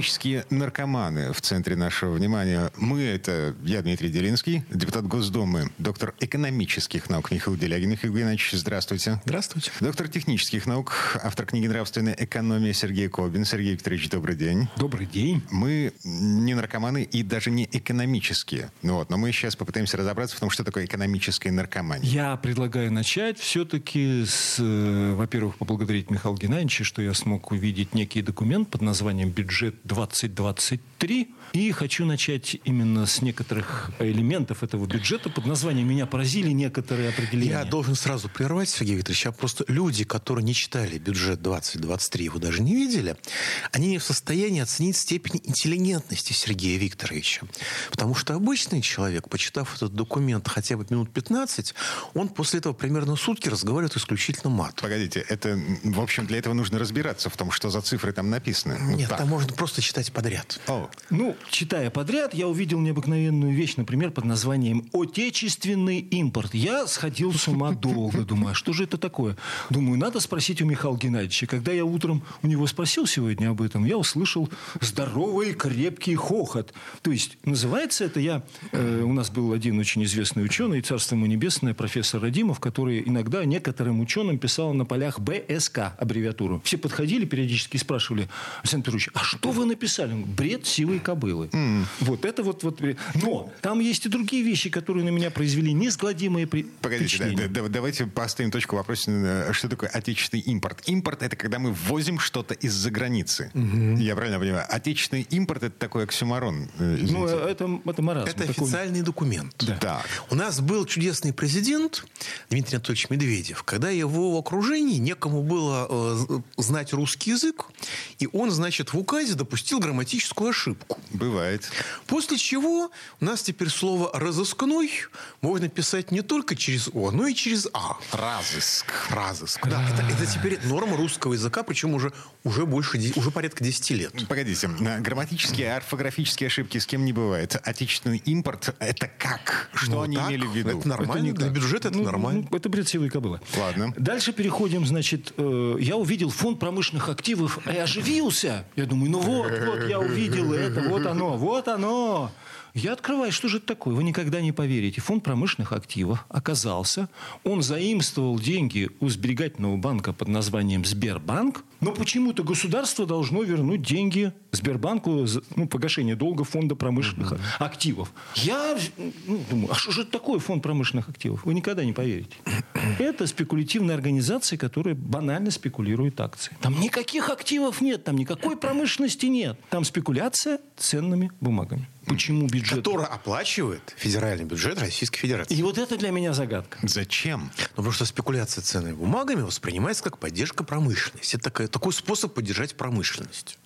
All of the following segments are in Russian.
Экономические наркоманы в центре нашего внимания. Мы — это я, Дмитрий Делинский, депутат Госдумы, доктор экономических наук Михаил Делягин. Михаил Геннадьевич, здравствуйте. Здравствуйте. Доктор технических наук, автор книги «Нравственная экономия» Сергей Кобин. Сергей Викторович, добрый день. Добрый день. Мы не наркоманы и даже не экономические. Ну вот, но мы сейчас попытаемся разобраться в том, что такое экономическая наркомания. Я предлагаю начать все-таки с, э, во-первых, поблагодарить Михаила Геннадьевича, что я смог увидеть некий документ под названием «Бюджет 2023». И хочу начать именно с некоторых элементов этого бюджета под названием «Меня поразили некоторые определения». Я должен сразу прервать, Сергей Викторович. Я просто люди, которые не читали бюджет 2023, его даже не видели, они не в состоянии оценить степень интеллигентности Сергея Викторовича. Потому что обычный человек, почитав этот документ хотя бы минут 15, он после этого примерно сутки разговаривает исключительно мат. Погодите, это, в общем, для этого нужно разбираться в том, что за цифры там написаны. Ну, Нет, так. там можно просто читать подряд. О, Ну, читая подряд, я увидел необыкновенную вещь, например, под названием «Отечественный импорт». Я сходил с ума долго, думаю, а что же это такое? Думаю, надо спросить у Михаила Геннадьевича. Когда я утром у него спросил сегодня об этом, я услышал здоровый крепкий хохот. То есть, называется это я... э, у нас был один очень известный ученый, царство ему небесное, профессор Радимов, который иногда некоторым ученым писал на полях БСК аббревиатуру. Все подходили периодически и спрашивали, Александр Петрович, а что вы написали? Он говорит, Бред сивой кобылы. Вот это вот, вот. Но там есть и другие вещи, которые на меня произвели неизгладимые при... Погодите, да- впечатления. да- да- давайте поставим точку в вопросе, э, что такое отечественный импорт. Импорт – это когда мы ввозим что-то из-за границы. Я правильно понимаю? Отечественный импорт – это такой оксюмарон. э, Ну, извините. это, это маразм. Это Такой- официальный документ. Так. У нас был чудесный президент Дмитрий Анатольевич Медведев, когда его в окружении некому было э, знать русский язык, и он, значит, в указе допустил грамматическую ошибку. Бывает. После чего у нас теперь слово «разыскной» можно писать не только через «о», но и через «а». Разыск. Разыск. Да, это, это теперь норма русского языка, причем уже, уже больше, уже порядка 10 лет. Погодите, грамматические, орфографические ошибки с кем не бывает. Отечественный импорт – это как? Что Ну, они так, имели в виду? Это нормально, не для так. бюджета это Ну, нормально. ну, это бред сивой кобылы. Ладно. Дальше переходим, значит, э, я увидел фонд промышленных активов и оживился. Я думаю, ну вот, вот, я увидел это, вот оно, вот оно. Я открываю, что же это такое? Вы никогда не поверите. Фонд промышленных активов оказался, он заимствовал деньги у сберегательного банка под названием Сбербанк, но почему-то государство должно вернуть деньги Сбербанку за ну, погашение долга фонда промышленных активов. Я ну, думаю, а что же это такое фонд промышленных активов? Вы никогда не поверите. Это спекулятивная организация, которая банально спекулирует акции. Там никаких активов нет, там никакой промышленности нет. Там спекуляция ценными бумагами. Почему бюджет? Которая оплачивает федеральный бюджет Российской Федерации. И вот это для меня загадка. Зачем? Ну, потому что спекуляция ценными бумагами воспринимается как поддержка промышленности. Это такая- такой способ поддержать промышленность.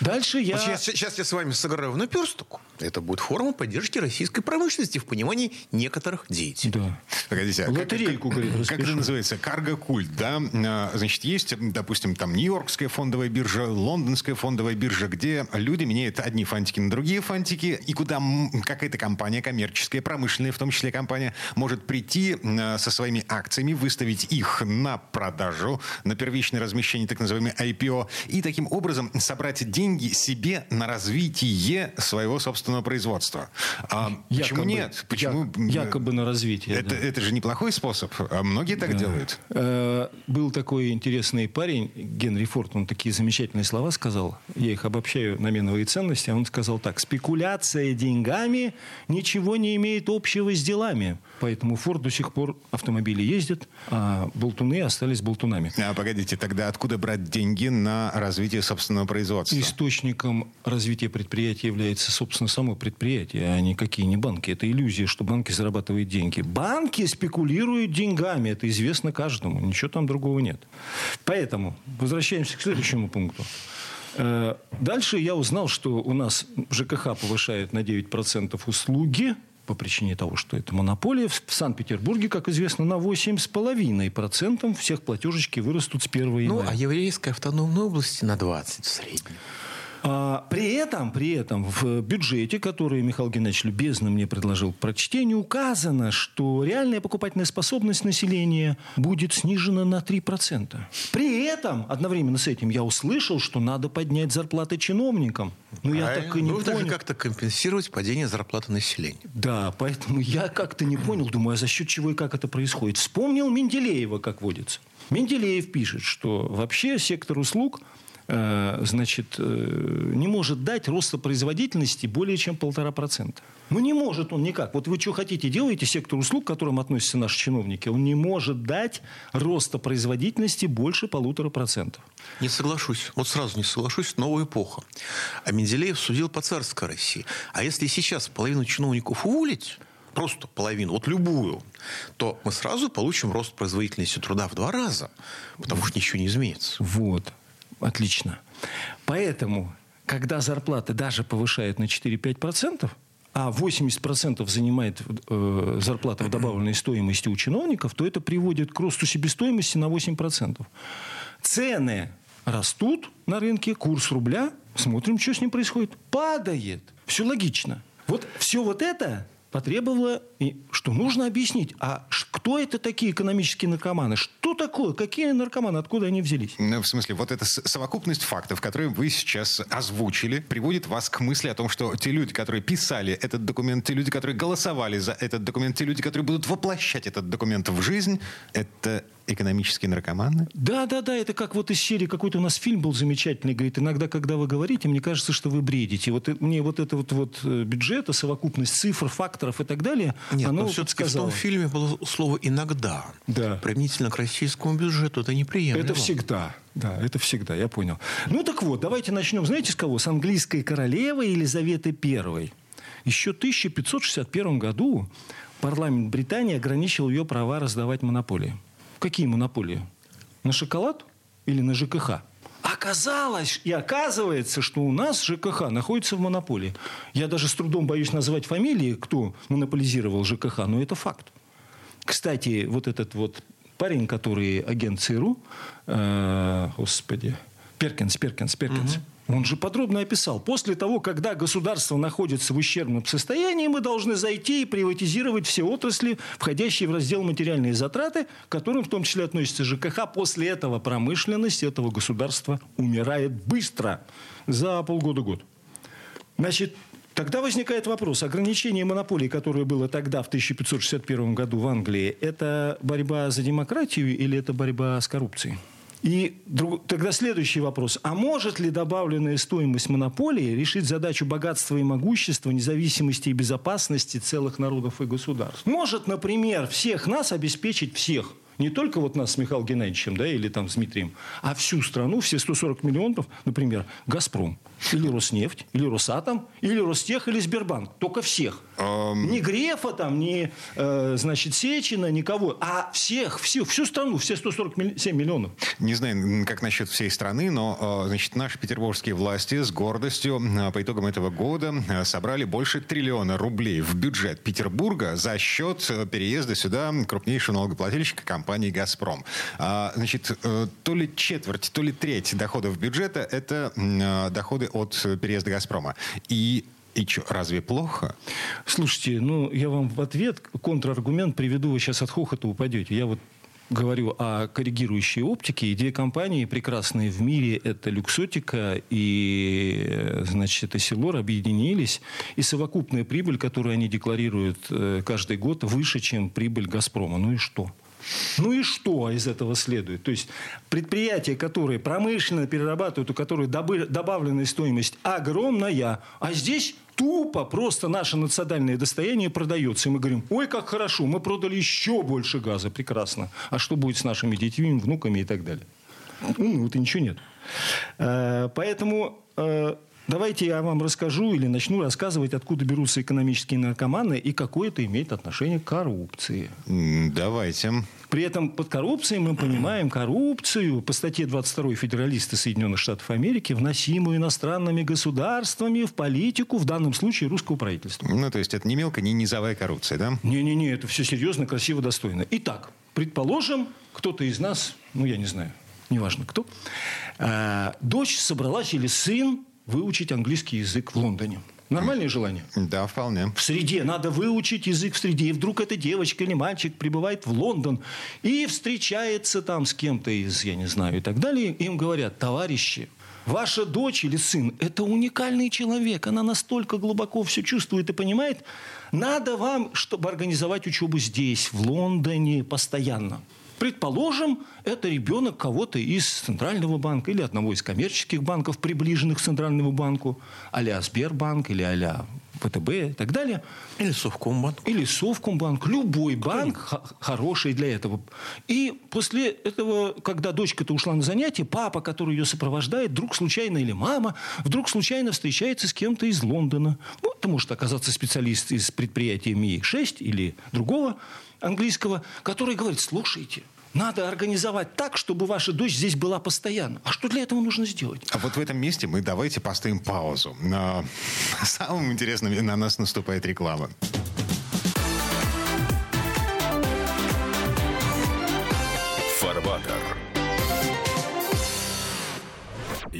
Дальше я... Вот сейчас, сейчас я с вами сыграю в наперсток. Это будет форма поддержки российской промышленности в понимании некоторых деятелей. Да. Погодите, а Лотерейку, как, говорит, как, это называется? Карго-культ, да? А, Значит, есть, допустим, там Нью-Йоркская фондовая биржа, Лондонская фондовая биржа, где люди меняют одни фантики на другие фантики, и куда какая-то компания коммерческая, промышленная, в том числе компания, может прийти э, со своими акциями, выставить их на продажу, на первичное размещение, так называемый IPO, и таким образом собрать деньги себе на развитие своего собственного производства. А почему Якобы- нет? Почему як- якобы на развитие. это, да. это же неплохой способ. А многие так делают. Э, Был такой интересный парень, Генри Форд, он такие замечательные слова сказал. Я их обобщаю на меновые ценности. Он сказал так. Спекуляция деньгами ничего не имеет общего с делами. Поэтому Форд до сих пор автомобили ездят, а болтуны остались болтунами. А погодите, тогда откуда брать деньги на развитие собственного производства? Источником развития предприятия является, собственно, само предприятие, а никакие не банки. Это иллюзия, что банки зарабатывают деньги. Банки спекулируют деньгами, это известно каждому. Ничего там другого нет. Поэтому возвращаемся к следующему пункту. Э, Дальше я узнал, что у нас ЖКХ повышает на 9% услуги по причине того, что это монополия. В Санкт-Петербурге, как известно, на 8,5% всех платежечки вырастут с 1 января. Ну, а еврейской автономной области на 20 в среднем. А, при этом, при этом в бюджете, который Михаил Геннадьевич любезно мне предложил к прочтению, указано, что реальная покупательная способность населения будет снижена на 3%. При этом, одновременно с этим, я услышал, что надо поднять зарплаты чиновникам. Ну, я так и не Нужно понял. же как-то компенсировать падение зарплаты населения. Да, поэтому я как-то не понял, думаю, а за счет чего и как это происходит. Вспомнил Менделеева, как водится. Менделеев пишет, что вообще сектор услуг – значит, э, не может дать роста производительности более чем полтора процента. Ну, не может он никак. Вот вы что хотите, делаете сектор услуг, к которым относятся наши чиновники, он не может дать роста производительности больше полутора процентов. Не соглашусь. Вот сразу не соглашусь. Новая эпоха. А Менделеев судил по царской России. А если сейчас половину чиновников уволить, просто половину, вот любую, то мы сразу получим рост производительности труда в два раза, потому что ничего не изменится. Вот. Отлично. Поэтому, когда зарплаты даже повышают на 4-5%, а 80% занимает э, зарплата в добавленной стоимости у чиновников, то это приводит к росту себестоимости на 8%. Цены растут на рынке, курс рубля, смотрим, что с ним происходит, падает. Все логично. Вот все вот это потребовало, что нужно объяснить, а кто это такие экономические наркоманы? Что такое? Какие наркоманы? Откуда они взялись? Ну, в смысле, вот эта совокупность фактов, которые вы сейчас озвучили, приводит вас к мысли о том, что те люди, которые писали этот документ, те люди, которые голосовали за этот документ, те люди, которые будут воплощать этот документ в жизнь, это экономические наркоманы? Да, да, да. Это как вот из серии какой-то у нас фильм был замечательный. Говорит, иногда, когда вы говорите, мне кажется, что вы бредите. Вот мне вот это вот, вот э, бюджета, совокупность цифр, факторов и так далее, Нет, оно но все-таки в том фильме было слово «иногда». Да. Применительно к российскому бюджету это неприемлемо. Это всегда. Да, это всегда, я понял. Ну так вот, давайте начнем, знаете, с кого? С английской королевы Елизаветы I. Еще в 1561 году парламент Британии ограничил ее права раздавать монополии. Какие монополии? На шоколад или на ЖКХ? Оказалось и оказывается, что у нас ЖКХ находится в монополии. Я даже с трудом боюсь назвать фамилии, кто монополизировал ЖКХ, но это факт. Кстати, вот этот вот парень, который агент ЦРУ, э, господи, Перкинс, Перкинс, Перкинс, угу. Он же подробно описал. После того, когда государство находится в ущербном состоянии, мы должны зайти и приватизировать все отрасли, входящие в раздел материальные затраты, к которым в том числе относится ЖКХ. После этого промышленность этого государства умирает быстро, за полгода-год. Значит, Тогда возникает вопрос. Ограничение монополии, которое было тогда, в 1561 году в Англии, это борьба за демократию или это борьба с коррупцией? И друг, тогда следующий вопрос. А может ли добавленная стоимость монополии решить задачу богатства и могущества, независимости и безопасности целых народов и государств? Может, например, всех нас обеспечить всех – не только вот нас с Михаилом Геннадьевичем, да, или там с Дмитрием, а всю страну, все 140 миллионов, например, «Газпром», или «Роснефть», или «Росатом», или «Ростех», или «Сбербанк». Только всех. Um... Не Грефа там, не, э, значит, Сечина, никого, а всех, всю, всю страну, все 147 миллионов. Не знаю, как насчет всей страны, но, э, значит, наши петербургские власти с гордостью э, по итогам этого года э, собрали больше триллиона рублей в бюджет Петербурга за счет переезда сюда крупнейшего налогоплательщика компании «Газпром». А, значит, э, то ли четверть, то ли треть доходов бюджета – это э, доходы от переезда «Газпрома». И и что, разве плохо? Слушайте, ну, я вам в ответ контраргумент приведу, вы сейчас от хохота упадете. Я вот говорю о коррегирующей оптике. Идея компании прекрасные в мире. Это Люксотика и, э, значит, это Силор объединились. И совокупная прибыль, которую они декларируют каждый год, выше, чем прибыль «Газпрома». Ну и что? Ну и что из этого следует? То есть предприятия, которые промышленно перерабатывают, у которых добавленная стоимость огромная, а здесь тупо просто наше национальное достояние продается. И мы говорим, ой, как хорошо, мы продали еще больше газа, прекрасно. А что будет с нашими детьми, внуками и так далее? Ну, вот и ничего нет. Э, поэтому э, Давайте я вам расскажу или начну рассказывать, откуда берутся экономические наркоманы и какое это имеет отношение к коррупции. Давайте. При этом под коррупцией мы понимаем коррупцию по статье 22 Федералисты Соединенных Штатов Америки, вносимую иностранными государствами в политику, в данном случае русского правительства. Ну, то есть это не мелкая, не низовая коррупция, да? Не-не-не, это все серьезно, красиво, достойно. Итак, предположим, кто-то из нас, ну, я не знаю, неважно кто, э, дочь собралась или сын выучить английский язык в Лондоне. Нормальное желание? Да, вполне. В среде. Надо выучить язык в среде. И вдруг эта девочка или мальчик прибывает в Лондон и встречается там с кем-то из, я не знаю, и так далее. Им говорят, товарищи, Ваша дочь или сын – это уникальный человек. Она настолько глубоко все чувствует и понимает. Надо вам, чтобы организовать учебу здесь, в Лондоне, постоянно. Предположим, это ребенок кого-то из Центрального банка или одного из коммерческих банков, приближенных к Центральному банку, а-ля Сбербанк или а-ля ВТБ и так далее. Или Совкомбанк. Или Совкомбанк. Любой банк хороший для этого. И после этого, когда дочка-то ушла на занятие, папа, который ее сопровождает, вдруг случайно или мама, вдруг случайно встречается с кем-то из Лондона. Ну, это может оказаться специалист из предприятия МИ-6 или другого английского, который говорит, слушайте, надо организовать так, чтобы ваша дочь здесь была постоянно. А что для этого нужно сделать? А вот в этом месте мы давайте поставим паузу. Но самым интересным на нас наступает реклама.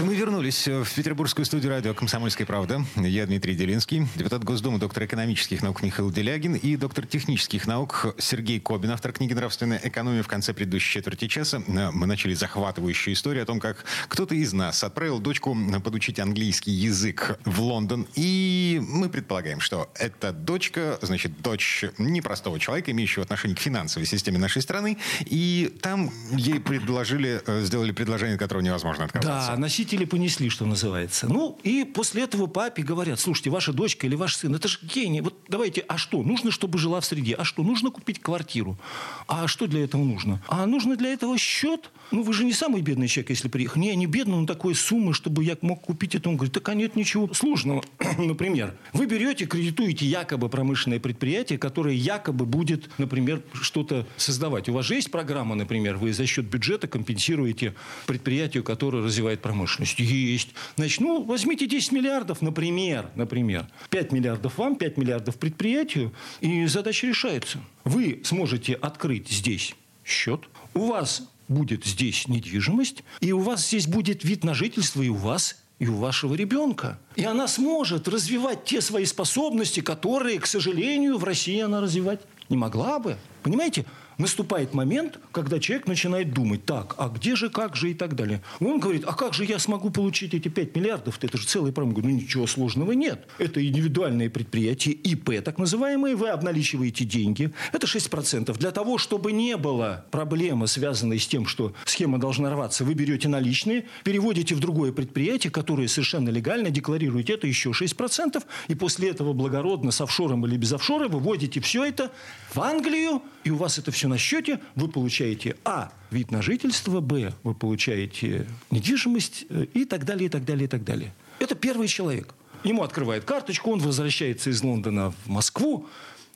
Это мы вернулись в петербургскую студию радио «Комсомольская правда». Я Дмитрий Делинский, депутат Госдумы, доктор экономических наук Михаил Делягин и доктор технических наук Сергей Кобин, автор книги «Нравственная экономия». В конце предыдущей четверти часа мы начали захватывающую историю о том, как кто-то из нас отправил дочку подучить английский язык в Лондон. И мы предполагаем, что эта дочка, значит, дочь непростого человека, имеющего отношение к финансовой системе нашей страны. И там ей предложили, э, сделали предложение, от которого невозможно отказаться. Да, носители понесли, что называется. Ну, и после этого папе говорят, слушайте, ваша дочка или ваш сын, это же гений. Вот давайте, а что? Нужно, чтобы жила в среде. А что? Нужно купить квартиру. А что для этого нужно? А нужно для этого счет? Ну, вы же не самый бедный человек, если приехал. Не, не бедный, но такой суммы, чтобы я мог купить это. Он говорит, так а нет ничего сложного. например, вы берете, кредитуете якобы промышленное предприятие, которое якобы будет, например, что-то создавать. У вас же есть программа, например, вы за счет бюджета компенсируете предприятию, которое развивает промышленность промышленность? Есть. Значит, ну, возьмите 10 миллиардов, например, например. 5 миллиардов вам, 5 миллиардов предприятию, и задача решается. Вы сможете открыть здесь счет, у вас будет здесь недвижимость, и у вас здесь будет вид на жительство, и у вас и у вашего ребенка. И она сможет развивать те свои способности, которые, к сожалению, в России она развивать не могла бы. Понимаете? Наступает момент, когда человек начинает думать, так, а где же, как же и так далее. Он говорит, а как же я смогу получить эти 5 миллиардов? Это же целый промышленность. Ну, ничего сложного нет. Это индивидуальное предприятие, ИП так называемые, вы обналичиваете деньги. Это 6%. Для того, чтобы не было проблемы, связанной с тем, что схема должна рваться, вы берете наличные, переводите в другое предприятие, которое совершенно легально, декларируете это еще 6%, и после этого благородно с офшором или без офшора выводите все это в Англию, и у вас это все на счете, вы получаете А. Вид на жительство, Б. Вы получаете недвижимость э, и так далее, и так далее, и так далее. Это первый человек. Ему открывает карточку, он возвращается из Лондона в Москву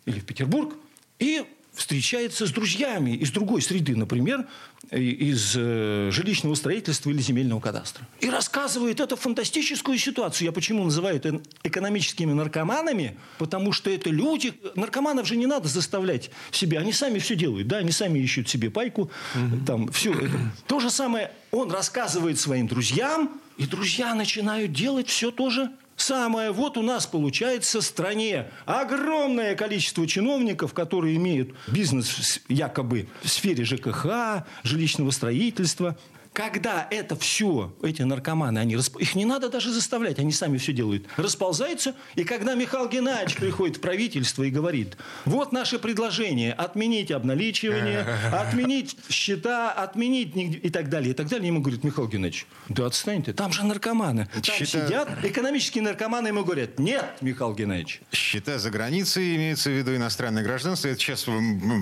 или в Петербург и встречается с друзьями из другой среды, например, из э, жилищного строительства или земельного кадастра. И рассказывает эту фантастическую ситуацию. Я почему называю это экономическими наркоманами? Потому что это люди... Наркоманов же не надо заставлять себя. Они сами все делают. Да? Они сами ищут себе пайку. Угу. Там, все это. То же самое он рассказывает своим друзьям, и друзья начинают делать все то же самое. Вот у нас получается в стране огромное количество чиновников, которые имеют бизнес якобы в сфере ЖКХ, жилищного строительства. Когда это все, эти наркоманы, они, расп- их не надо даже заставлять, они сами все делают, расползаются, и когда Михаил Геннадьевич приходит в правительство и говорит, вот наше предложение, отменить обналичивание, отменить счета, отменить и так далее, и так далее, ему говорит, Михаил Геннадьевич, да отстань ты, там же наркоманы, там Счета- сидят экономические наркоманы, ему говорят, нет, Михаил Геннадьевич, Счета за границей, имеется в виду иностранное гражданство. Это сейчас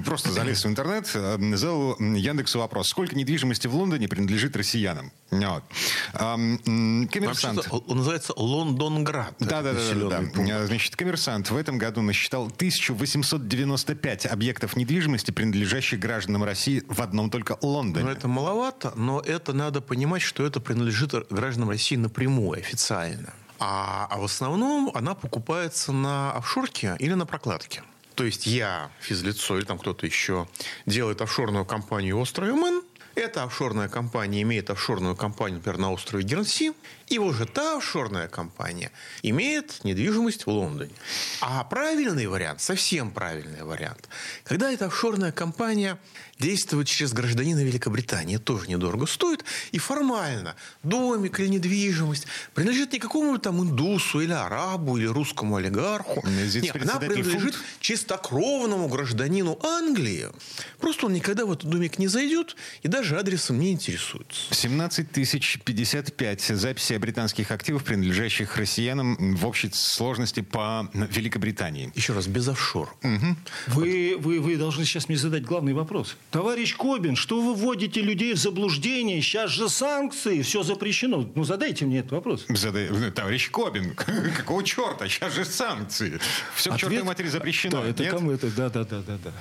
просто залез в интернет, э, задал Яндексу вопрос. Сколько недвижимости в Лондоне принадлежит россиянам? Вот. Коммерсант. Он называется Лондонград. Да, да, да, да. А, Значит, коммерсант в этом году насчитал 1895 объектов недвижимости, принадлежащих гражданам России в одном только Лондоне. Ну, это маловато, но это надо понимать, что это принадлежит гражданам России напрямую, официально. А, а в основном она покупается на офшорке или на прокладке. То есть я, физлицо или там кто-то еще, делает офшорную компанию «Остров Мэн», эта офшорная компания имеет офшорную компанию, например, на острове Гернси, и уже та офшорная компания имеет недвижимость в Лондоне. А правильный вариант, совсем правильный вариант, когда эта офшорная компания действует через гражданина Великобритании, тоже недорого стоит, и формально домик или недвижимость принадлежит не какому-то там индусу или арабу или русскому олигарху. Здесь Нет, она принадлежит фунт. чистокровному гражданину Англии. Просто он никогда в этот домик не зайдет и даже адресом не интересуется. 17 тысяч 55 записей о британских активов, принадлежащих россиянам в общей сложности по Великобритании. Еще раз, без офшор. Вы, вы, вы должны сейчас мне задать главный вопрос. Товарищ Кобин, что вы вводите людей в заблуждение? Сейчас же санкции, все запрещено. Ну, задайте мне этот вопрос. Задай- Товарищ Кобин, какого черта? Сейчас же санкции. Все к чертовой Ответ- матери запрещено. Да, это нет? кому это? Да, да, да, да, да.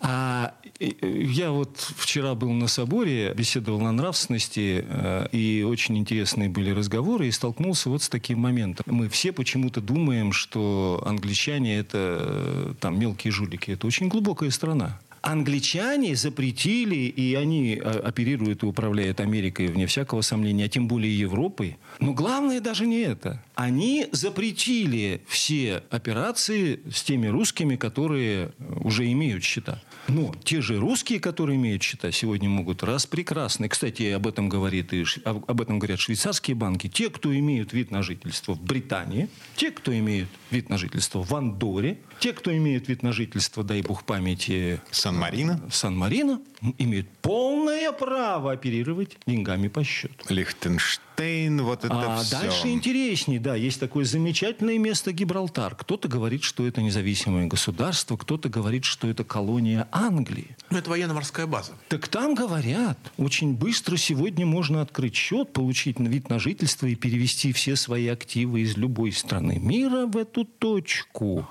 А э, я вот вчера был на соборе, беседовал на нравственности, э, и очень интересные были разговоры, и столкнулся вот с таким моментом. Мы все почему-то думаем, что англичане это э, там мелкие жулики. Это очень глубокая страна. Англичане запретили, и они э, оперируют и управляют Америкой, вне всякого сомнения, а тем более Европой. Но главное даже не это. Они запретили все операции с теми русскими, которые э, уже имеют счета. Но те же русские, которые имеют счета, сегодня могут раз прекрасно. Кстати, об этом, говорит и, об этом говорят швейцарские банки. Те, кто имеют вид на жительство в Британии, те, кто имеют вид на жительство в Андоре, те, кто имеют вид на жительство, дай бог памяти, Сан-Марино, м, имеют полное право оперировать деньгами по счету. Лихтенштейн, вот это А все. дальше интереснее, да, есть такое замечательное место Гибралтар. Кто-то говорит, что это независимое государство, кто-то говорит, что это колония Англии. Ну, это военно-морская база. Так там говорят, очень быстро сегодня можно открыть счет, получить на вид на жительство и перевести все свои активы из любой страны мира в эту точку.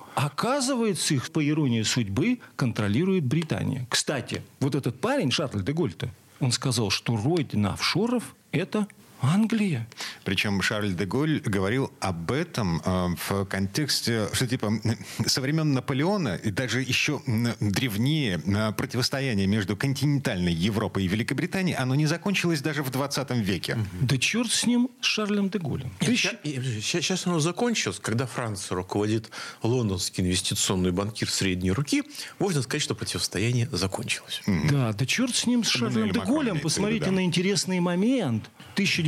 Оказывается, их, по иронии судьбы, контролирует Британия. Кстати, вот этот парень, Шарль де Гольта, он сказал, что родина офшоров – это Англия. Причем Шарль де Голь говорил об этом э, в контексте, что типа со времен Наполеона и даже еще древнее э, противостояние между континентальной Европой и Великобританией, оно не закончилось даже в 20 веке. Да черт с ним, с Шарлем де Голем. Тысяч- Сейчас оно закончилось, когда Франция руководит лондонский инвестиционный банкир средней руки, можно сказать, что противостояние закончилось. Да, да черт с ним, с Шарлем де виду, Посмотрите да. на интересный момент.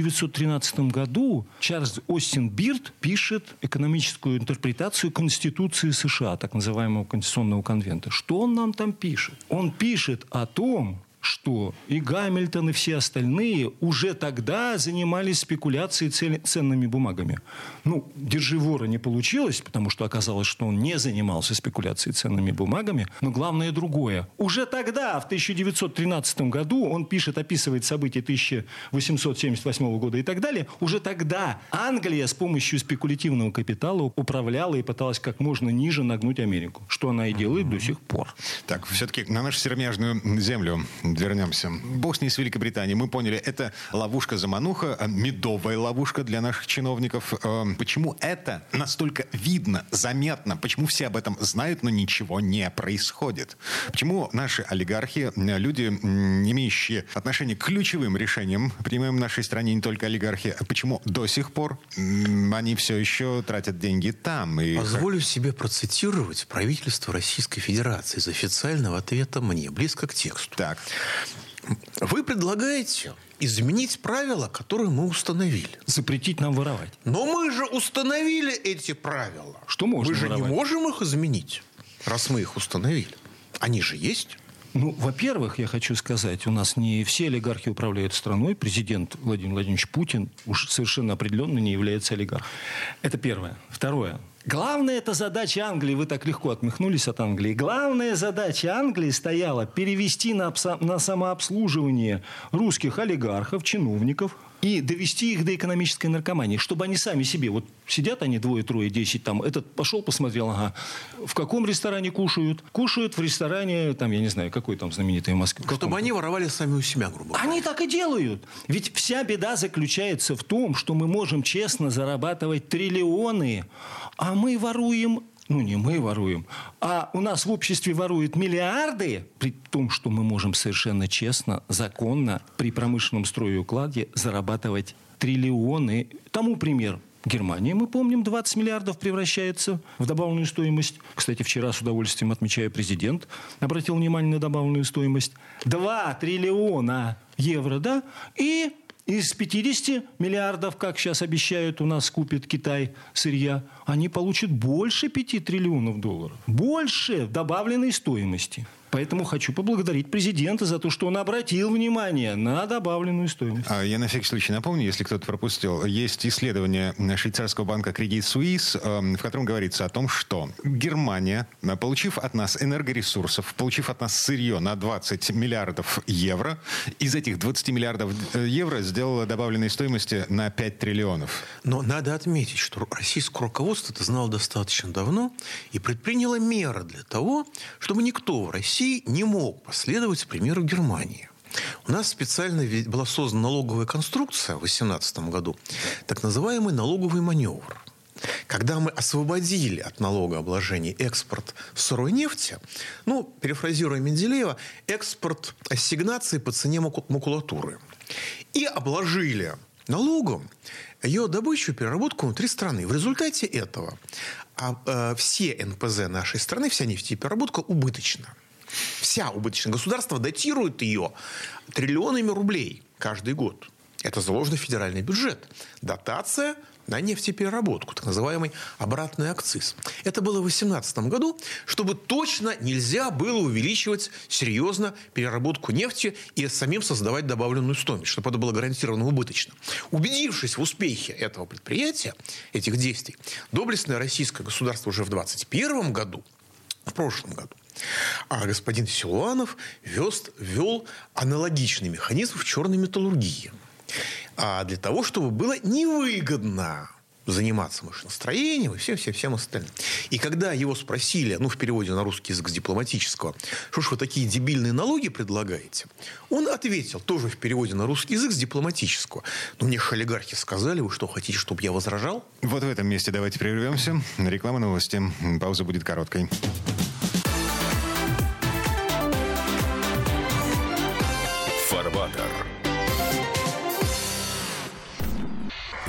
1913 году Чарльз Остин Бирд пишет экономическую интерпретацию Конституции США, так называемого Конституционного конвента. Что он нам там пишет? Он пишет о том, что и Гамильтон, и все остальные уже тогда занимались спекуляцией ценными бумагами. Ну, держи вора не получилось, потому что оказалось, что он не занимался спекуляцией ценными бумагами. Но главное другое. Уже тогда, в 1913 году, он пишет, описывает события 1878 года и так далее. Уже тогда Англия с помощью спекулятивного капитала управляла и пыталась как можно ниже нагнуть Америку. Что она и делает до сих пор. Так, все-таки на нашу сермяжную землю вернемся. Бог с ней с Великобританией. Мы поняли, это ловушка-замануха, а, медовая ловушка для наших чиновников. Э, Почему это настолько видно, заметно? Почему все об этом знают, но ничего не происходит? Почему наши олигархи, э, люди, м, имеющие отношение к ключевым решениям, принимаем в нашей стране не только олигархи, а почему до сих пор они все еще тратят деньги там? И Позволю себе процитировать правительство Российской Федерации из официального ответа мне, близко к тексту. Так. Вы предлагаете изменить правила, которые мы установили. Запретить нам воровать. Но мы же установили эти правила. Что можно Мы же воровать? не можем их изменить, раз мы их установили. Они же есть. Ну, во-первых, я хочу сказать, у нас не все олигархи управляют страной. Президент Владимир Владимирович Путин уж совершенно определенно не является олигархом. Это первое. Второе. Главная это задача Англии, вы так легко отмахнулись от Англии. Главная задача Англии стояла перевести на, на самообслуживание русских олигархов, чиновников и довести их до экономической наркомании, чтобы они сами себе, вот сидят они двое, трое, десять, там, этот пошел, посмотрел, ага, в каком ресторане кушают? Кушают в ресторане, там, я не знаю, какой там знаменитый в Москве. Чтобы они воровали сами у себя, грубо говоря. Они так и делают. Ведь вся беда заключается в том, что мы можем честно зарабатывать триллионы, а мы воруем ну, не мы воруем, а у нас в обществе воруют миллиарды, при том, что мы можем совершенно честно, законно при промышленном строе и укладе зарабатывать триллионы. Тому пример. Германия, мы помним, 20 миллиардов превращается в добавленную стоимость. Кстати, вчера с удовольствием отмечаю, президент обратил внимание на добавленную стоимость. 2 триллиона евро, да? И из 50 миллиардов, как сейчас обещают, у нас купит Китай сырья, они получат больше 5 триллионов долларов. Больше добавленной стоимости. Поэтому хочу поблагодарить президента за то, что он обратил внимание на добавленную стоимость. А Я на всякий случай напомню, если кто-то пропустил, есть исследование швейцарского банка Credit Suisse, эм, в котором говорится о том, что Германия, э, получив от нас энергоресурсов, получив от нас сырье на 20 миллиардов евро, из этих 20 миллиардов э, евро сделала добавленной стоимости на 5 триллионов. Но надо отметить, что российское руководство это знало достаточно давно и предприняло меры для того, чтобы никто в России не мог последовать примеру Германии. У нас специально была создана налоговая конструкция в 2018 году, так называемый налоговый маневр. Когда мы освободили от налогообложения экспорт сырой нефти, ну, перефразируя Менделеева, экспорт ассигнации по цене маку- макулатуры, и обложили налогом ее добычу и переработку внутри страны. В результате этого а, э, все НПЗ нашей страны, вся нефтепереработка убыточна. Вся убыточна. Государство датирует ее триллионами рублей каждый год. Это заложено в федеральный бюджет. Дотация на нефтепереработку, так называемый обратный акциз. Это было в 2018 году, чтобы точно нельзя было увеличивать серьезно переработку нефти и самим создавать добавленную стоимость, чтобы это было гарантированно убыточно. Убедившись в успехе этого предприятия, этих действий, доблестное российское государство уже в 2021 году в прошлом году. А господин Силуанов вез, ввел аналогичный механизм в черной металлургии. А для того, чтобы было невыгодно заниматься машиностроением и всем-всем-всем остальным. И когда его спросили, ну, в переводе на русский язык с дипломатического, что ж вы такие дебильные налоги предлагаете, он ответил, тоже в переводе на русский язык с дипломатического, ну, мне олигархи сказали, вы что, хотите, чтобы я возражал? Вот в этом месте давайте прервемся. Реклама новости. Пауза будет короткой.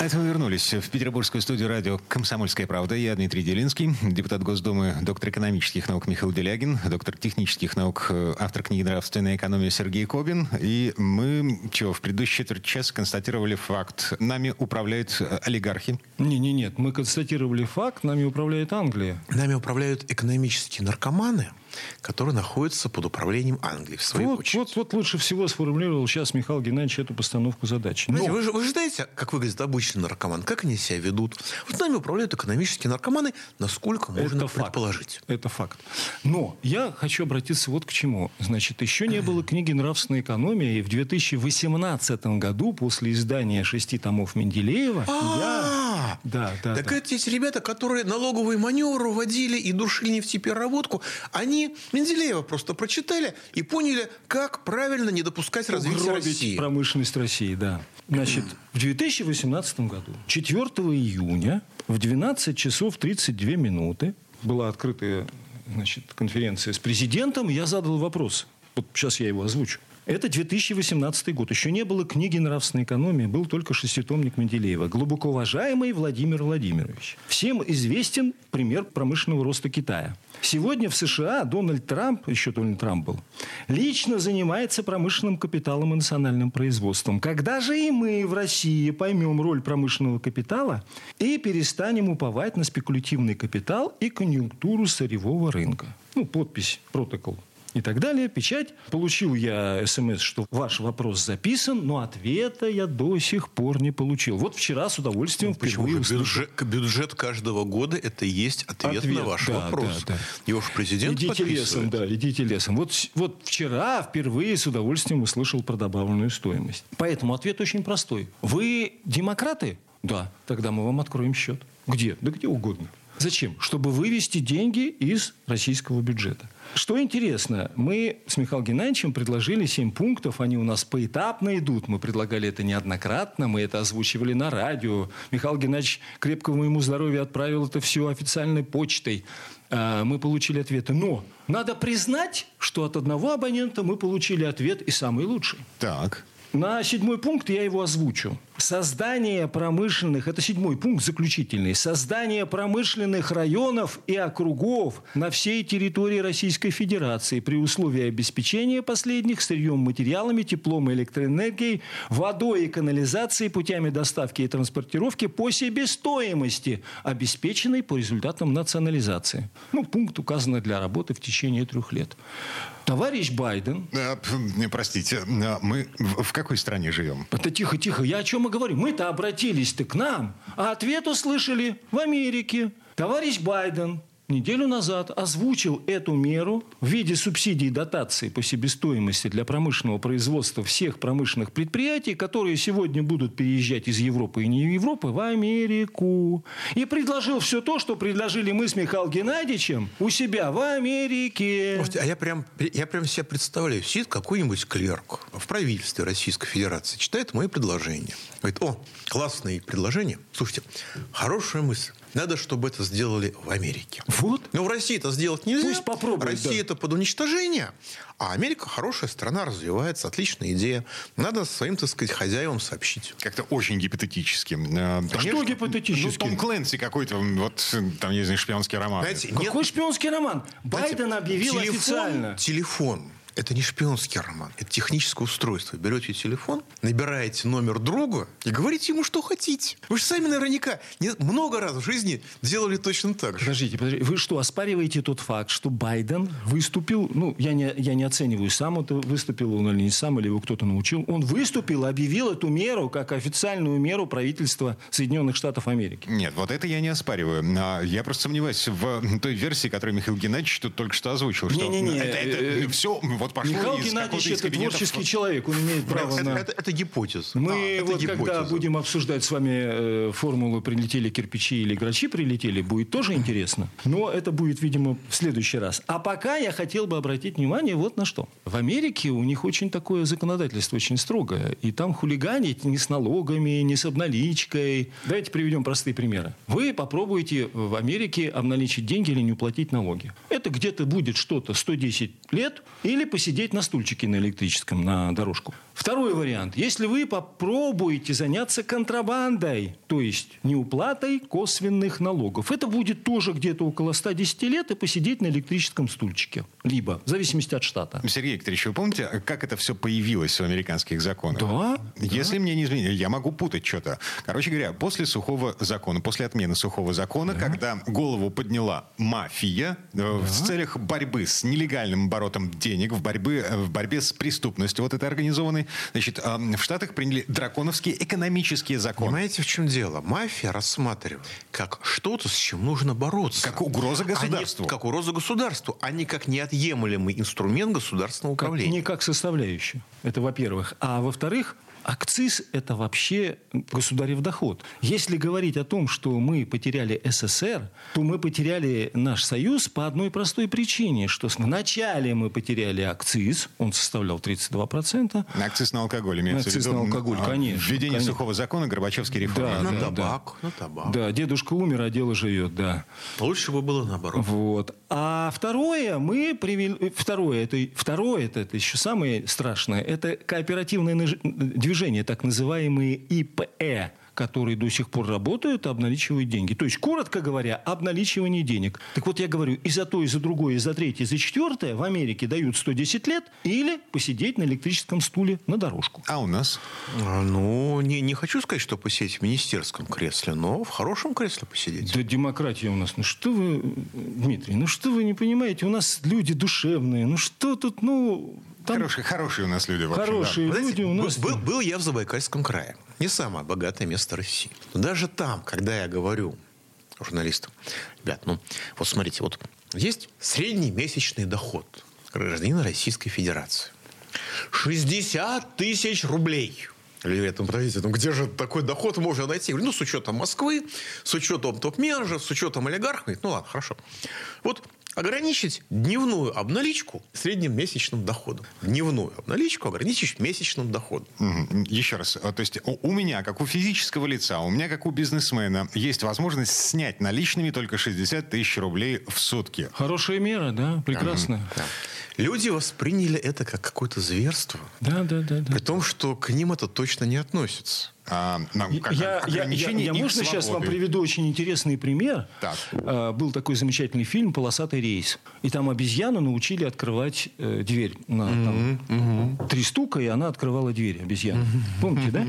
Это мы вернулись в петербургскую студию радио «Комсомольская правда». Я Дмитрий Делинский, депутат Госдумы, доктор экономических наук Михаил Делягин, доктор технических наук, э, автор книги «Нравственная экономия» Сергей Кобин. И мы, чего, в предыдущий четверть часа констатировали факт. Нами управляют э, олигархи. Не, не, нет, мы констатировали факт, нами управляет Англия. Нами управляют экономические наркоманы, которые находятся под управлением Англии, в свою Вот, очередь. вот, вот лучше всего сформулировал сейчас Михаил Геннадьевич эту постановку задачи. Знаете, Но- вы, же, вы же знаете, как выглядит обычный наркоман, как они себя ведут. Вот нами управляют экономические наркоманы, насколько можно Это факт. предположить. Это факт. Но я хочу обратиться вот к чему. Значит, еще не было книги «Нравственная экономия», и в 2018 году, после издания шести томов Менделеева, я... А, Да, да, так да. это те ребята, которые налоговый маневр уводили и душили нефтепереработку, они Менделеева просто прочитали и поняли, как правильно не допускать развития России. промышленность России, да. Значит, в 2018 году, 4 июня, в 12 часов 32 минуты, была открытая значит, конференции с президентом, я задал вопрос. Вот сейчас я его озвучу. Это 2018 год. Еще не было книги «Нравственная экономия», был только шеститомник Менделеева. Глубоко уважаемый Владимир Владимирович. Всем известен пример промышленного роста Китая. Сегодня в США Дональд Трамп, еще Дональд Трамп был, лично занимается промышленным капиталом и национальным производством. Когда же и мы в России поймем роль промышленного капитала и перестанем уповать на спекулятивный капитал и конъюнктуру сырьевого рынка? Ну, подпись, протокол и так далее, печать. Получил я смс, что ваш вопрос записан, но ответа я до сих пор не получил. Вот вчера с удовольствием ну, Почему же? Бюджет, бюджет каждого года это и есть ответ, ответ на ваш да, вопрос. Да, да. Его же президент Идите лесом, да, идите лесом. Вот, вот вчера впервые с удовольствием услышал про добавленную стоимость. Поэтому ответ очень простой. Вы демократы? Да. Тогда мы вам откроем счет. Где? Да где угодно. Зачем? Чтобы вывести деньги из российского бюджета. Что интересно, мы с Михаилом Геннадьевичем предложили 7 пунктов, они у нас поэтапно идут. Мы предлагали это неоднократно, мы это озвучивали на радио. Михаил Геннадьевич крепкого ему здоровья отправил это все официальной почтой. А, мы получили ответы. Но надо признать, что от одного абонента мы получили ответ и самый лучший. Так. На седьмой пункт я его озвучу. Создание промышленных, это седьмой пункт заключительный, создание промышленных районов и округов на всей территории Российской Федерации при условии обеспечения последних сырьем, материалами, теплом и электроэнергией, водой и канализацией, путями доставки и транспортировки по себестоимости, обеспеченной по результатам национализации. Ну, пункт указан для работы в течение трех лет. Товарищ Байден... Э, простите, э, мы в какой стране живем? Это тихо, тихо. Я о чем и говорю. Мы-то обратились-то к нам, а ответ услышали в Америке. Товарищ Байден неделю назад озвучил эту меру в виде субсидий и дотаций по себестоимости для промышленного производства всех промышленных предприятий, которые сегодня будут переезжать из Европы и не Европы в Америку. И предложил все то, что предложили мы с Михаилом Геннадьевичем у себя в Америке. Слушайте, а я прям, я прям себе представляю, сидит какой-нибудь клерк в правительстве Российской Федерации, читает мои предложения. Говорит, о, классные предложения. Слушайте, хорошая мысль. Надо, чтобы это сделали в Америке. Вот. Но в России это сделать нельзя. Пусть попробуют. Россия да. это под уничтожение. А Америка хорошая страна, развивается, отличная идея. Надо своим, так сказать, хозяевам сообщить. Как-то очень гипотетически. А что гипотетически? Ну, Том Клэнси какой-то, вот, там, не знаю, шпионский роман. Знаете, Какой нет... шпионский роман? Байден объявил телефон, официально. Телефон это не шпионский роман, это техническое устройство. Берете телефон, набираете номер друга и говорите ему, что хотите. Вы же сами наверняка много раз в жизни делали точно так же. Подождите, подождите, вы что, оспариваете тот факт, что Байден выступил, ну, я не, я не оцениваю, сам это выступил он или не сам, или его кто-то научил, он выступил, объявил эту меру как официальную меру правительства Соединенных Штатов Америки. Нет, вот это я не оспариваю. А я просто сомневаюсь в той версии, которую Михаил Геннадьевич тут только что озвучил. Не, не, не. Это, это э, все, вот вот пошло Михаил Геннадьевич – это творческий человек, он имеет право это, на... Это, это гипотеза. Мы а, вот гипотеза. когда будем обсуждать с вами э, формулу «прилетели кирпичи» или «грачи прилетели», будет тоже интересно. Но это будет, видимо, в следующий раз. А пока я хотел бы обратить внимание вот на что. В Америке у них очень такое законодательство очень строгое. И там хулиганить не с налогами, не с обналичкой. Давайте приведем простые примеры. Вы попробуете в Америке обналичить деньги или не уплатить налоги. Это где-то будет что-то 110 лет или посидеть на стульчике на электрическом, на дорожку. Второй вариант. Если вы попробуете заняться контрабандой, то есть неуплатой косвенных налогов, это будет тоже где-то около 110 лет и посидеть на электрическом стульчике. Либо, в зависимости от штата. Сергей Викторович, вы помните, как это все появилось в американских законах? Да. Если да. мне не изменили, я могу путать что-то. Короче говоря, после сухого закона, после отмены сухого закона, да. когда голову подняла мафия э, да. в целях борьбы с нелегальным оборотом денег, в, борьбы, э, в борьбе с преступностью вот этой организованной, значит, в Штатах приняли драконовские экономические законы. Понимаете, в чем дело? Мафия рассматривает как что-то, с чем нужно бороться. Как угроза государству. Они, как угроза государству, а не как неотъемлемый инструмент государственного управления. Как, не как составляющая. Это во-первых. А во-вторых, акциз – это вообще государев доход. Если говорить о том, что мы потеряли СССР, то мы потеряли наш союз по одной простой причине, что вначале мы потеряли акциз, он составлял 32%. Акциз на алкоголь имеется Акциз в виду. на алкоголь, а, конечно, Введение конечно. сухого закона, Горбачевский реформы. Да, на да, табак, на табак. Да, дедушка умер, а дело живет, да. Лучше бы было наоборот. Вот. А второе, мы привели... Второе, это, второе это, это еще самое страшное, это кооперативное наж- движение, так называемые ИПЭ которые до сих пор работают, и обналичивают деньги. То есть, коротко говоря, обналичивание денег. Так вот, я говорю, и за то, и за другое, и за третье, и за четвертое в Америке дают 110 лет или посидеть на электрическом стуле на дорожку. А у нас? А, Ну, не, не хочу сказать, что посидеть в министерском кресле, но в хорошем кресле посидеть. Да демократия у нас. Ну что вы, Дмитрий, ну что вы не понимаете? У нас люди душевные. Ну что тут, ну... Там Хорошие, хорошие у нас люди. в общем, да. хорошие Вы знаете, люди у был- нас. был, был я в Забайкальском крае. Не самое богатое место России. Но даже там, когда я говорю журналистам, ребят, ну, вот смотрите, вот есть средний месячный доход гражданина Российской Федерации. 60 тысяч рублей. Люди говорят, ну, подождите, ну где же такой доход можно найти? Я говорю, ну, с учетом Москвы, с учетом топ-менеджеров, с учетом олигархов. Говорит, Ну, ладно, хорошо. Вот ограничить дневную обналичку средним месячным доходом. Дневную обналичку ограничить месячным доходом. Еще раз. А, То есть у меня, как у физического лица, у меня, как у бизнесмена, есть возможность снять наличными только 60 тысяч рублей в сутки. Хорошая мера, да, прекрасно. Да. Люди восприняли это как какое-то зверство. Да, да, да, да. При том, что к ним это точно не относится. А, как- Я, я, я, я их можно сейчас вам приведу очень интересный пример. Так. А, Был такой замечательный фильм «Полосатый рейс». И там обезьяну научили открывать э, дверь. На, там, Три стука, и она открывала дверь, обезьяна. Помните, да?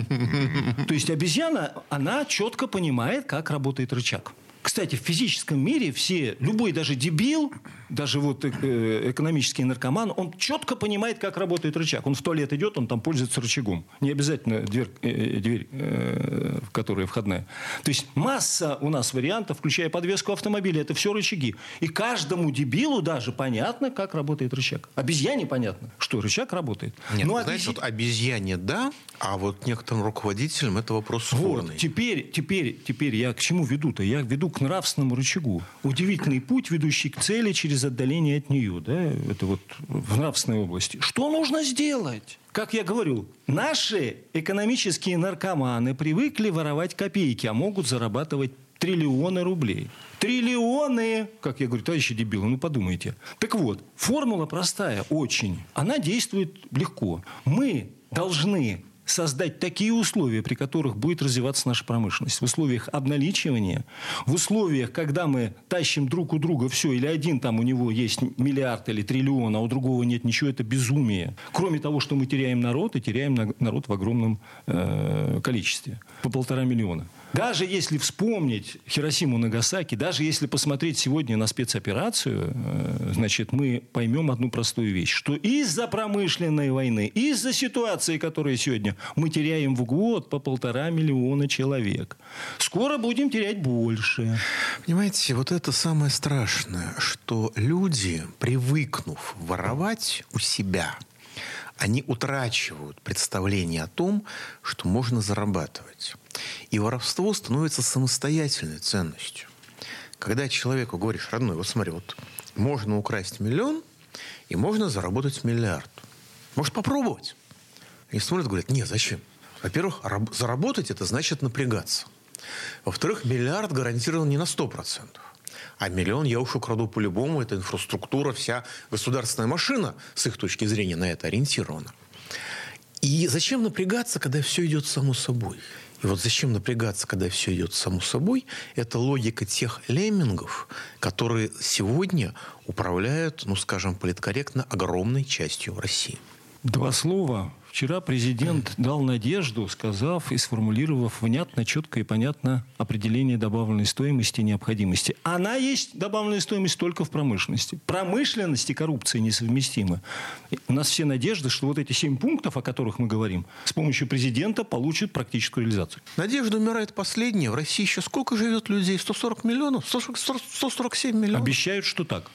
То есть обезьяна, она четко понимает, как работает рычаг. Кстати, в физическом мире все, любой даже дебил, даже вот э, экономический наркоман, он четко понимает, как работает рычаг. Он в туалет идет, он там пользуется рычагом. Не обязательно дверь, э, дверь э, которая входная. То есть масса у нас вариантов, включая подвеску автомобиля, это все рычаги. И каждому дебилу даже понятно, как работает рычаг. Обезьяне понятно, что рычаг работает. Нет, вы обези- знаете, вот обезьяне да, а вот некоторым руководителям это вопрос спорный. Вот, теперь, теперь, теперь я к чему веду-то? Я веду к нравственному рычагу. Удивительный путь, ведущий к цели через отдаление от нее. Да? Это вот в нравственной области. Что нужно сделать? Как я говорю, наши экономические наркоманы привыкли воровать копейки, а могут зарабатывать триллионы рублей. Триллионы! Как я говорю, товарищи дебилы, ну подумайте. Так вот, формула простая очень. Она действует легко. Мы должны создать такие условия, при которых будет развиваться наша промышленность. В условиях обналичивания, в условиях, когда мы тащим друг у друга все, или один там у него есть миллиард или триллион, а у другого нет ничего, это безумие. Кроме того, что мы теряем народ, и теряем на- народ в огромном э, количестве. По полтора миллиона. Даже если вспомнить Хиросиму Нагасаки, даже если посмотреть сегодня на спецоперацию, э, значит, мы поймем одну простую вещь, что из-за промышленной войны, из-за ситуации, которая сегодня, мы теряем в год по полтора миллиона человек. Скоро будем терять больше. Понимаете, вот это самое страшное, что люди, привыкнув воровать у себя, они утрачивают представление о том, что можно зарабатывать. И воровство становится самостоятельной ценностью. Когда человеку говоришь, родной, вот смотри, вот можно украсть миллион, и можно заработать миллиард. Может попробовать? Они смотрят и говорят, нет, зачем? Во-первых, раб- заработать это значит напрягаться. Во-вторых, миллиард гарантирован не на 100%. А миллион я уж украду по-любому. Это инфраструктура, вся государственная машина, с их точки зрения, на это ориентирована. И зачем напрягаться, когда все идет само собой? И вот зачем напрягаться, когда все идет само собой? Это логика тех леммингов, которые сегодня управляют, ну, скажем, политкорректно, огромной частью России. Два слова. Вчера президент дал надежду, сказав и сформулировав внятно, четко и понятно определение добавленной стоимости и необходимости. Она есть добавленная стоимость только в промышленности. Промышленность и коррупция несовместимы. У нас все надежды, что вот эти семь пунктов, о которых мы говорим, с помощью президента получат практическую реализацию. Надежда умирает последняя. В России еще сколько живет людей? 140 миллионов? 140 147 миллионов? Обещают, что так.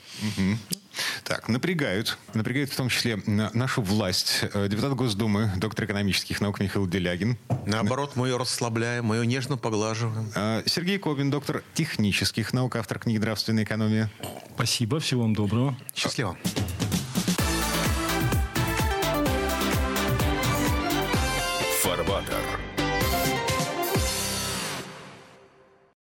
Так, напрягают. Напрягают в том числе на- нашу власть. Э, Депутат Госдумы, доктор экономических наук Михаил Делягин. Наоборот, мы ее расслабляем, мы ее нежно поглаживаем. Э, Сергей Кобин, доктор технических наук, автор книги «Нравственная экономия». Спасибо, всего вам доброго. Счастливо.